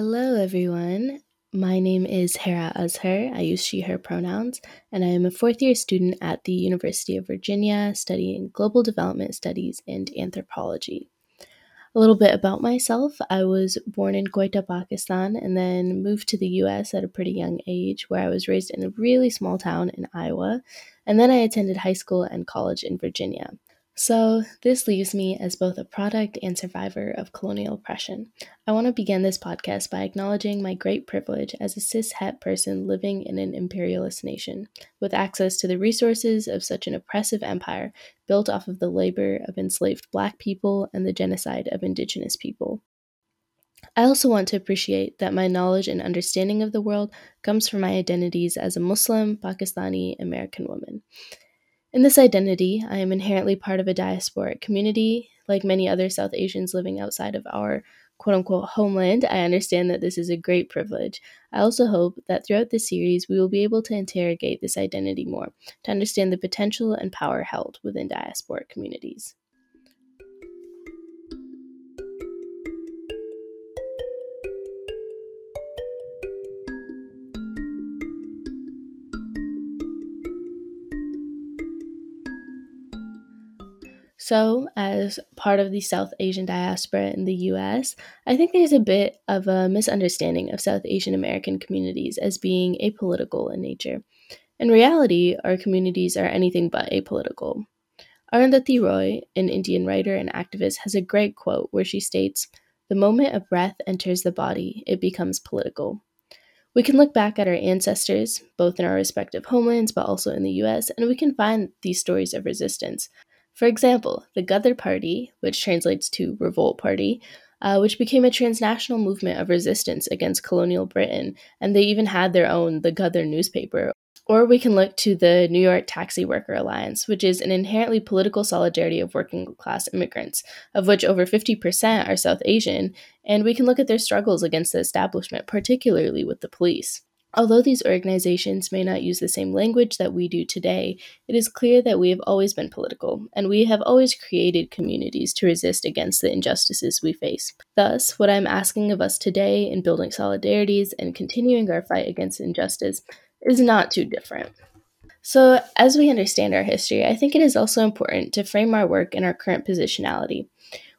Hello, everyone. My name is Hera Azhar. I use she, her pronouns, and I am a fourth year student at the University of Virginia studying global development studies and anthropology. A little bit about myself I was born in Quetta, Pakistan, and then moved to the US at a pretty young age, where I was raised in a really small town in Iowa, and then I attended high school and college in Virginia. So, this leaves me as both a product and survivor of colonial oppression. I want to begin this podcast by acknowledging my great privilege as a cis het person living in an imperialist nation, with access to the resources of such an oppressive empire built off of the labor of enslaved black people and the genocide of indigenous people. I also want to appreciate that my knowledge and understanding of the world comes from my identities as a Muslim, Pakistani, American woman. In this identity, I am inherently part of a diasporic community. Like many other South Asians living outside of our quote unquote homeland, I understand that this is a great privilege. I also hope that throughout this series, we will be able to interrogate this identity more to understand the potential and power held within diasporic communities. So, as part of the South Asian diaspora in the US, I think there's a bit of a misunderstanding of South Asian American communities as being apolitical in nature. In reality, our communities are anything but apolitical. Arundhati Roy, an Indian writer and activist, has a great quote where she states, The moment a breath enters the body, it becomes political. We can look back at our ancestors, both in our respective homelands but also in the US, and we can find these stories of resistance, for example, the Ghadar Party, which translates to Revolt Party, uh, which became a transnational movement of resistance against colonial Britain, and they even had their own, the Ghadar newspaper. Or we can look to the New York Taxi Worker Alliance, which is an inherently political solidarity of working class immigrants, of which over 50% are South Asian, and we can look at their struggles against the establishment, particularly with the police. Although these organizations may not use the same language that we do today, it is clear that we have always been political, and we have always created communities to resist against the injustices we face. Thus, what I'm asking of us today in building solidarities and continuing our fight against injustice is not too different. So, as we understand our history, I think it is also important to frame our work in our current positionality.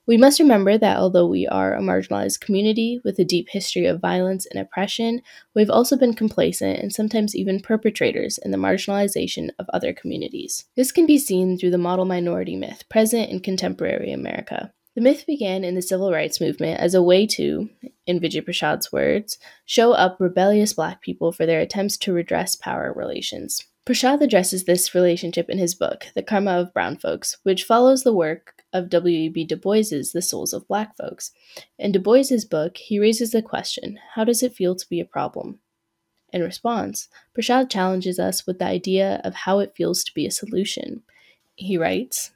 We must remember that although we are a marginalized community with a deep history of violence and oppression, we've also been complacent and sometimes even perpetrators in the marginalization of other communities. This can be seen through the model minority myth present in contemporary America. The myth began in the civil rights movement as a way to, in Vijay Prashad's words, show up rebellious black people for their attempts to redress power relations. Prashad addresses this relationship in his book, The Karma of Brown Folks, which follows the work of W.E.B. Du Bois's The Souls of Black Folks. In Du Bois's book, he raises the question how does it feel to be a problem? In response, Prashad challenges us with the idea of how it feels to be a solution. He writes,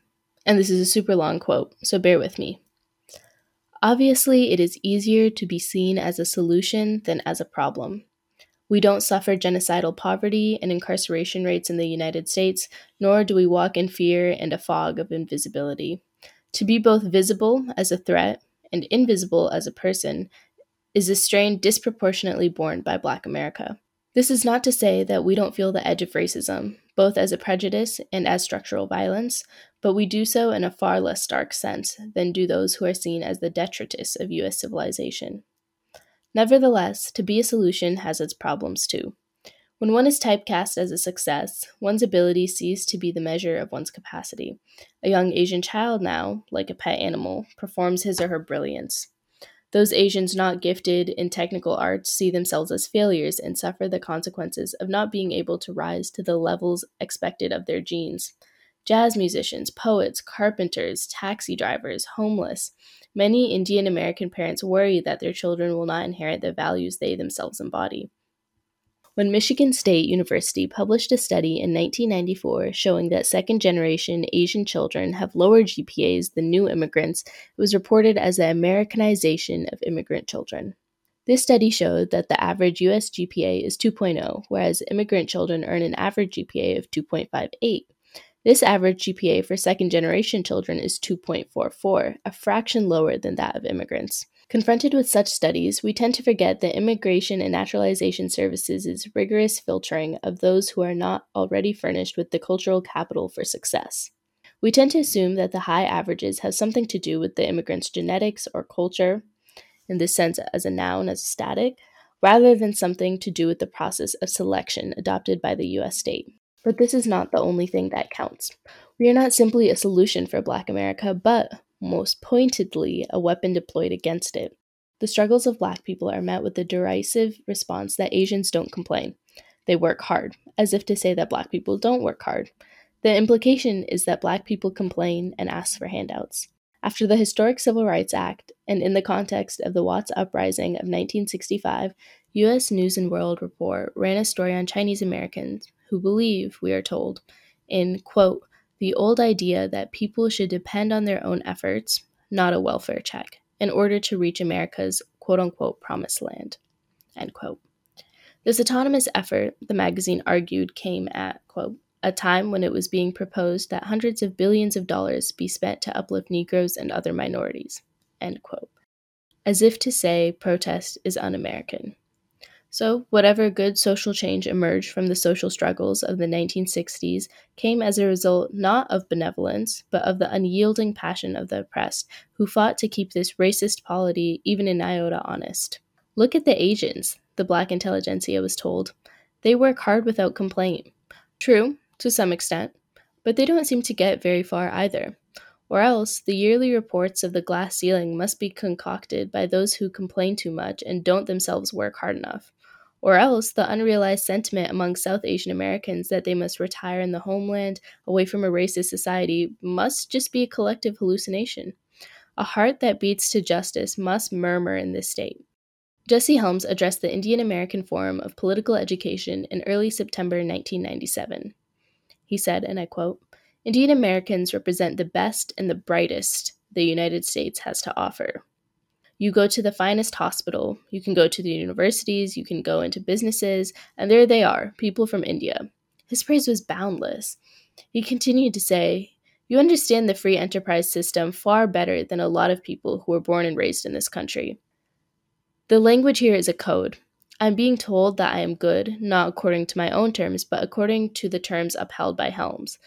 and this is a super long quote, so bear with me. Obviously, it is easier to be seen as a solution than as a problem. We don't suffer genocidal poverty and incarceration rates in the United States, nor do we walk in fear and a fog of invisibility. To be both visible as a threat and invisible as a person is a strain disproportionately borne by Black America. This is not to say that we don't feel the edge of racism, both as a prejudice and as structural violence, but we do so in a far less stark sense than do those who are seen as the detritus of US civilization. Nevertheless, to be a solution has its problems too. When one is typecast as a success, one's ability cease to be the measure of one's capacity. A young Asian child now, like a pet animal, performs his or her brilliance. Those Asians not gifted in technical arts see themselves as failures and suffer the consequences of not being able to rise to the levels expected of their genes. Jazz musicians, poets, carpenters, taxi drivers, homeless. Many Indian American parents worry that their children will not inherit the values they themselves embody when Michigan State University published a study in 1994 showing that second generation Asian children have lower GPAs than new immigrants, it was reported as the Americanization of immigrant children. This study showed that the average US GPA is 2.0, whereas immigrant children earn an average GPA of 2.58. This average GPA for second generation children is 2.44, a fraction lower than that of immigrants. Confronted with such studies, we tend to forget that Immigration and Naturalization Services' is rigorous filtering of those who are not already furnished with the cultural capital for success. We tend to assume that the high averages have something to do with the immigrant's genetics or culture, in this sense as a noun, as a static, rather than something to do with the process of selection adopted by the US state. But this is not the only thing that counts. We are not simply a solution for Black America, but most pointedly, a weapon deployed against it. The struggles of Black people are met with the derisive response that Asians don't complain. They work hard, as if to say that Black people don't work hard. The implication is that Black people complain and ask for handouts. After the historic Civil Rights Act, and in the context of the Watts Uprising of 1965, U.S. News and World Report ran a story on Chinese Americans who believe, we are told, in, quote, the old idea that people should depend on their own efforts, not a welfare check, in order to reach America's quote unquote promised land. End quote. This autonomous effort, the magazine argued, came at, quote, a time when it was being proposed that hundreds of billions of dollars be spent to uplift Negroes and other minorities, end quote. As if to say protest is un American. So, whatever good social change emerged from the social struggles of the 1960s came as a result not of benevolence, but of the unyielding passion of the oppressed, who fought to keep this racist polity even in iota honest. Look at the Asians, the black intelligentsia was told. They work hard without complaint. True, to some extent, but they don't seem to get very far either. Or else, the yearly reports of the glass ceiling must be concocted by those who complain too much and don't themselves work hard enough. Or else the unrealized sentiment among South Asian Americans that they must retire in the homeland away from a racist society must just be a collective hallucination. A heart that beats to justice must murmur in this state. Jesse Helms addressed the Indian American Forum of Political Education in early September 1997. He said, and I quote, Indian Americans represent the best and the brightest the United States has to offer. You go to the finest hospital, you can go to the universities, you can go into businesses, and there they are, people from India. His praise was boundless. He continued to say, You understand the free enterprise system far better than a lot of people who were born and raised in this country. The language here is a code. I'm being told that I am good, not according to my own terms, but according to the terms upheld by Helms.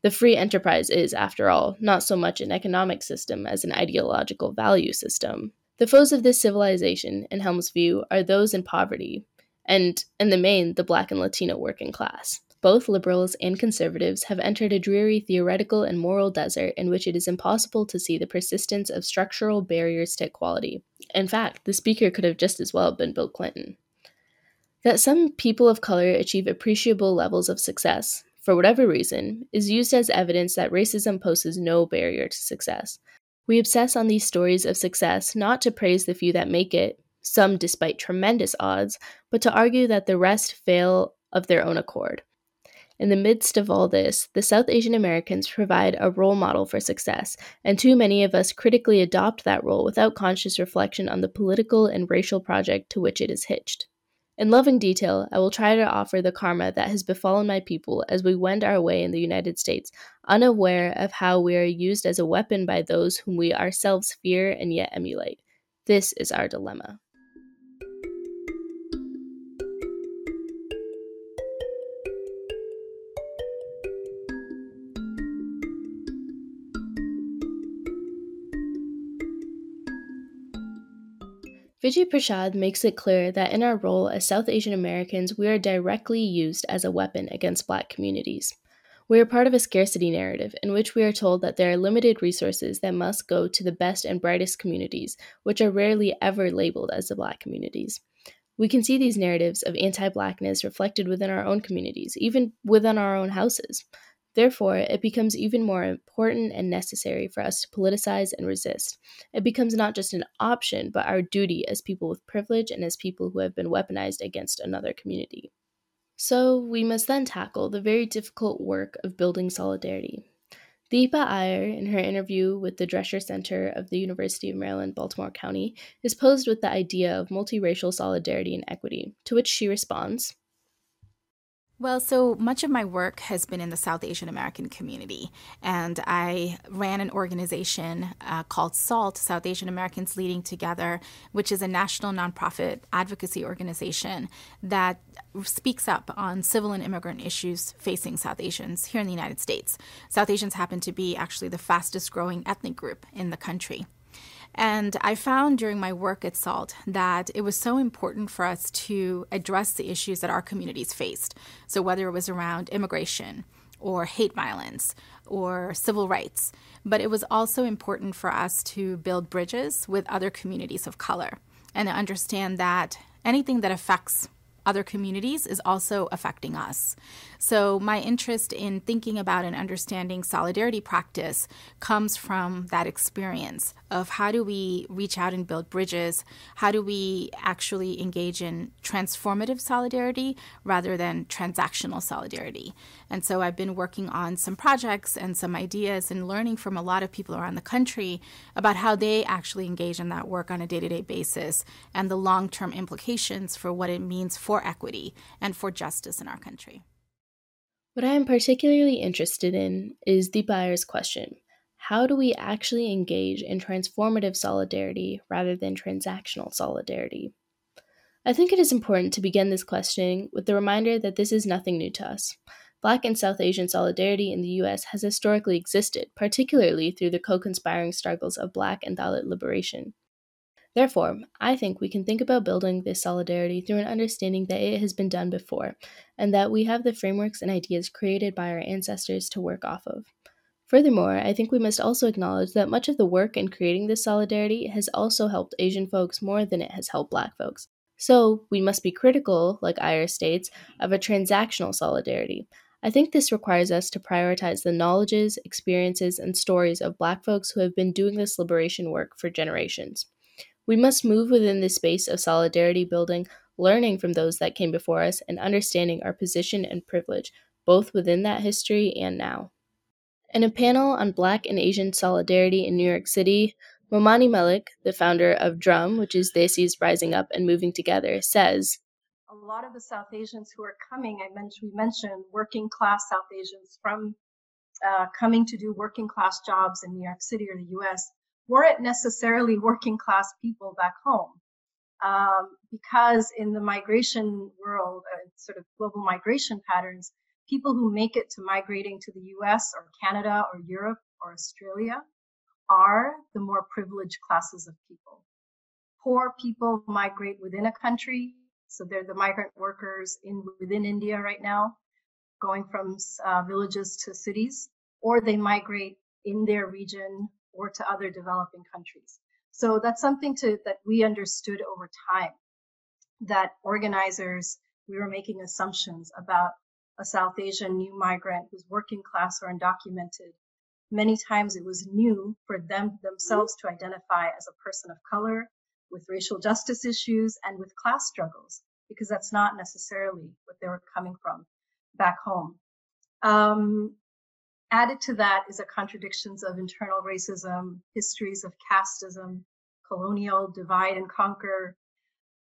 The free enterprise is, after all, not so much an economic system as an ideological value system. The foes of this civilization, in Helm's view, are those in poverty, and, in the main, the black and Latino working class. Both liberals and conservatives have entered a dreary theoretical and moral desert in which it is impossible to see the persistence of structural barriers to equality. In fact, the speaker could have just as well been Bill Clinton. That some people of color achieve appreciable levels of success, for whatever reason, is used as evidence that racism poses no barrier to success. We obsess on these stories of success not to praise the few that make it, some despite tremendous odds, but to argue that the rest fail of their own accord. In the midst of all this, the South Asian Americans provide a role model for success, and too many of us critically adopt that role without conscious reflection on the political and racial project to which it is hitched. In loving detail, I will try to offer the karma that has befallen my people as we wend our way in the United States, unaware of how we are used as a weapon by those whom we ourselves fear and yet emulate. This is our dilemma. Vijay Prashad makes it clear that in our role as South Asian Americans, we are directly used as a weapon against Black communities. We are part of a scarcity narrative in which we are told that there are limited resources that must go to the best and brightest communities, which are rarely ever labeled as the Black communities. We can see these narratives of anti Blackness reflected within our own communities, even within our own houses. Therefore, it becomes even more important and necessary for us to politicize and resist. It becomes not just an option, but our duty as people with privilege and as people who have been weaponized against another community. So, we must then tackle the very difficult work of building solidarity. Deepa Iyer, in her interview with the Dresher Center of the University of Maryland, Baltimore County, is posed with the idea of multiracial solidarity and equity, to which she responds Well, so much of my work has been in the South Asian American community, and I ran an organization uh, called SALT, South Asian Americans Leading Together, which is a national nonprofit advocacy organization that speaks up on civil and immigrant issues facing South Asians here in the United States. South Asians happen to be actually the fastest growing ethnic group in the country. And I found during my work at SALT that it was so important for us to address the issues that our communities faced. So, whether it was around immigration or hate violence or civil rights, but it was also important for us to build bridges with other communities of color and to understand that anything that affects other communities is also affecting us. So, my interest in thinking about and understanding solidarity practice comes from that experience of how do we reach out and build bridges? How do we actually engage in transformative solidarity rather than transactional solidarity? And so, I've been working on some projects and some ideas and learning from a lot of people around the country about how they actually engage in that work on a day to day basis and the long term implications for what it means for equity and for justice in our country. What I am particularly interested in is Deepa Iyer's question How do we actually engage in transformative solidarity rather than transactional solidarity? I think it is important to begin this questioning with the reminder that this is nothing new to us. Black and South Asian solidarity in the US has historically existed, particularly through the co conspiring struggles of Black and Dalit liberation. Therefore, I think we can think about building this solidarity through an understanding that it has been done before, and that we have the frameworks and ideas created by our ancestors to work off of. Furthermore, I think we must also acknowledge that much of the work in creating this solidarity has also helped Asian folks more than it has helped Black folks. So, we must be critical, like Iyer states, of a transactional solidarity. I think this requires us to prioritize the knowledges, experiences, and stories of Black folks who have been doing this liberation work for generations. We must move within the space of solidarity building, learning from those that came before us, and understanding our position and privilege, both within that history and now. In a panel on Black and Asian solidarity in New York City, Monami Maulik, the founder of Drum, which is Desis Rising Up and Moving Together, says A lot of the South Asians who are coming, I mentioned, we mentioned working class South Asians from uh, coming to do working class jobs in New York City or the US weren't necessarily working class people back home. Um, because in the migration world, uh, sort of global migration patterns, people who make it to migrating to the US or Canada or Europe or Australia are the more privileged classes of people. Poor people migrate within a country, so they're the migrant workers in within India right now, going from uh, villages to cities, or they migrate in their region or to other developing countries. So that's something to that we understood over time that organizers we were making assumptions about a South Asian new migrant who's working class or undocumented. Many times it was new for them themselves to identify as a person of color with racial justice issues and with class struggles, because that's not necessarily what they were coming from back home. Um, Added to that is a contradictions of internal racism, histories of casteism, colonial divide and conquer,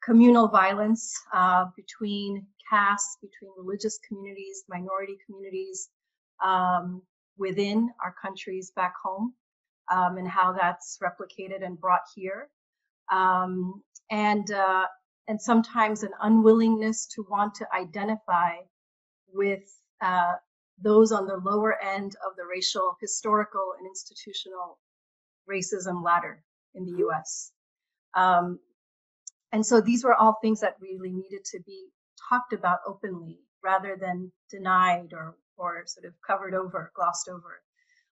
communal violence uh, between castes, between religious communities, minority communities um, within our countries back home, um, and how that's replicated and brought here, um, and uh, and sometimes an unwillingness to want to identify with uh, those on the lower end of the racial, historical, and institutional racism ladder in the US. Um, and so these were all things that really needed to be talked about openly rather than denied or, or sort of covered over, glossed over.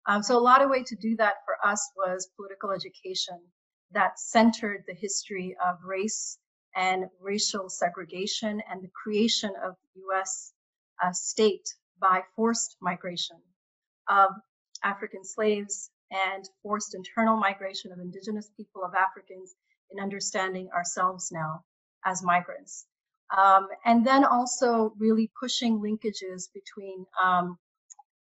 Um, so a lot of way to do that for us was political education that centered the history of race and racial segregation and the creation of US uh, state by forced migration of African slaves and forced internal migration of indigenous people of Africans in understanding ourselves now as migrants. Um, and then also really pushing linkages between um,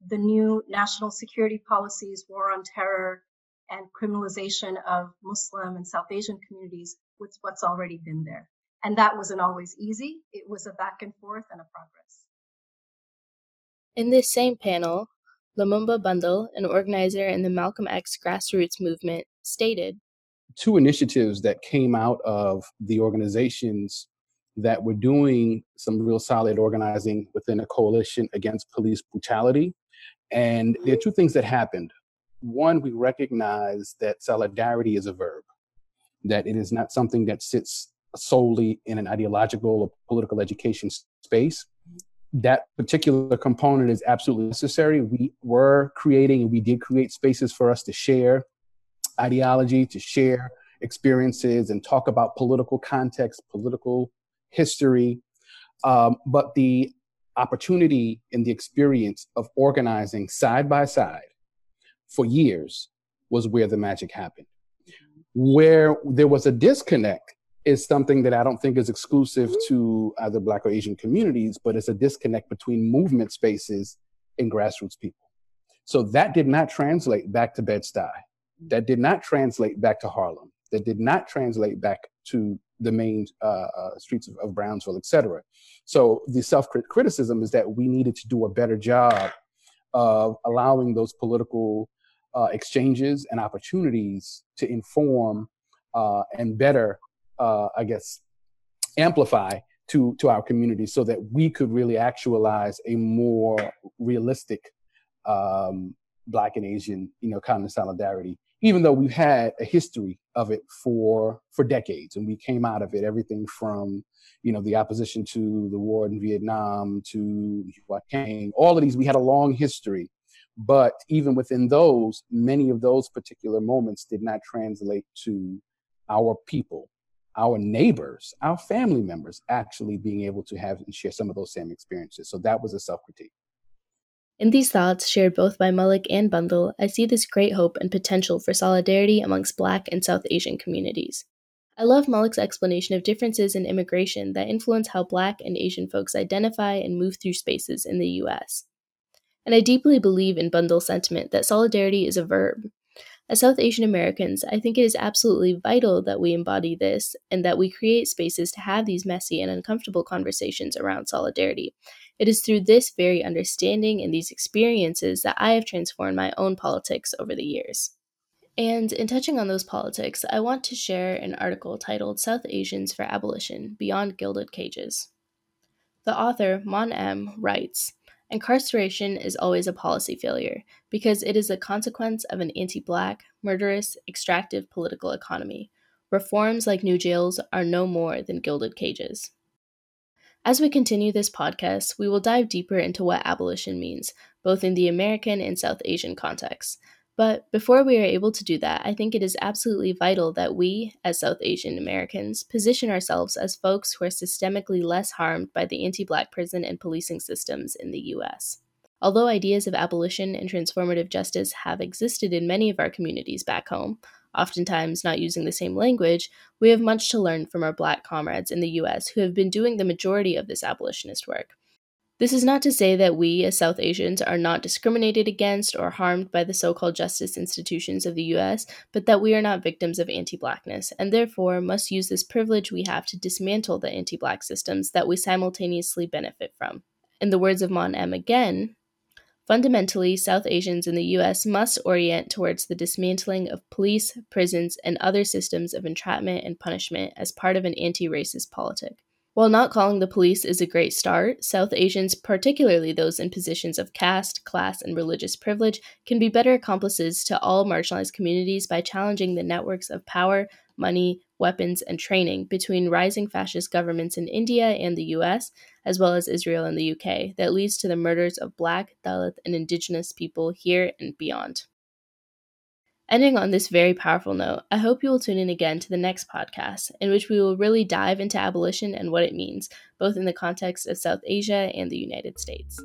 the new national security policies, war on terror, and criminalization of Muslim and South Asian communities with what's already been there. And that wasn't always easy. It was a back and forth and a progress. In this same panel, Lumumba Bandele, an organizer in the Malcolm X grassroots movement, stated Two initiatives that came out of the organizations that were doing some real solid organizing within a coalition against police brutality. And there are two things that happened. One, we recognize that solidarity is a verb, that it is not something that sits solely in an ideological or political education space. That particular component is absolutely necessary. We were creating and we did create spaces for us to share ideology, to share experiences and talk about political context, political history. Um, but the opportunity and the experience of organizing side by side for years was where the magic happened. Where there was a disconnect is something that I don't think is exclusive to either Black or Asian communities, but it's a disconnect between movement spaces and grassroots people. So that did not translate back to Bed-Stuy. That did not translate back to Harlem. That did not translate back to the main uh, uh, streets of, of, Brownsville, et cetera. So the self criticism is that we needed to do a better job of allowing those political uh, exchanges and opportunities to inform uh, and better, uh, I guess, amplify to to our community, so that we could really actualize a more realistic um, Black and Asian, you know, kind of solidarity even though we've had a history of it for for decades and we came out of it everything from you know the opposition to the war in vietnam to King, all of these we had a long history. But even within those many of those particular moments did not translate to our people our neighbors our family members actually being able to have and share some of those same experiences so that was a self-critique in these thoughts, shared both by Maulik and Bandele, I see this great hope and potential for solidarity amongst Black and South Asian communities. I love Maulik's explanation of differences in immigration that influence how Black and Asian folks identify and move through spaces in the U.S. And I deeply believe in Bandele's sentiment that solidarity is a verb. As South Asian Americans, I think it is absolutely vital that we embody this and that we create spaces to have these messy and uncomfortable conversations around solidarity it is through this very understanding and these experiences that I have transformed my own politics over the years. And in touching on those politics, I want to share an article titled South Asians for Abolition Beyond Gilded Cages. The author, Mon M., writes Incarceration is always a policy failure because it is a consequence of an anti black, murderous, extractive political economy. Reforms like new jails are no more than gilded cages. As we continue this podcast, we will dive deeper into what abolition means, both in the American and South Asian context. But before we are able to do that, I think it is absolutely vital that we, as South Asian Americans, position ourselves as folks who are systemically less harmed by the anti Black prison and policing systems in the US. Although ideas of abolition and transformative justice have existed in many of our communities back home, oftentimes not using the same language, we have much to learn from our Black comrades in the US who have been doing the majority of this abolitionist work. This is not to say that we, as South Asians, are not discriminated against or harmed by the so called justice institutions of the US, but that we are not victims of anti Blackness, and therefore must use this privilege we have to dismantle the anti Black systems that we simultaneously benefit from. In the words of Mon M again, Fundamentally, South Asians in the U.S. must orient towards the dismantling of police, prisons, and other systems of entrapment and punishment as part of an anti racist politic. While not calling the police is a great start, South Asians, particularly those in positions of caste, class, and religious privilege, can be better accomplices to all marginalized communities by challenging the networks of power, money, weapons, and training between rising fascist governments in India and the US, as well as Israel and the UK, that leads to the murders of Black, Dalit, and Indigenous people here and beyond. Ending on this very powerful note, I hope you will tune in again to the next podcast, in which we will really dive into abolition and what it means, both in the context of South Asia and the United States.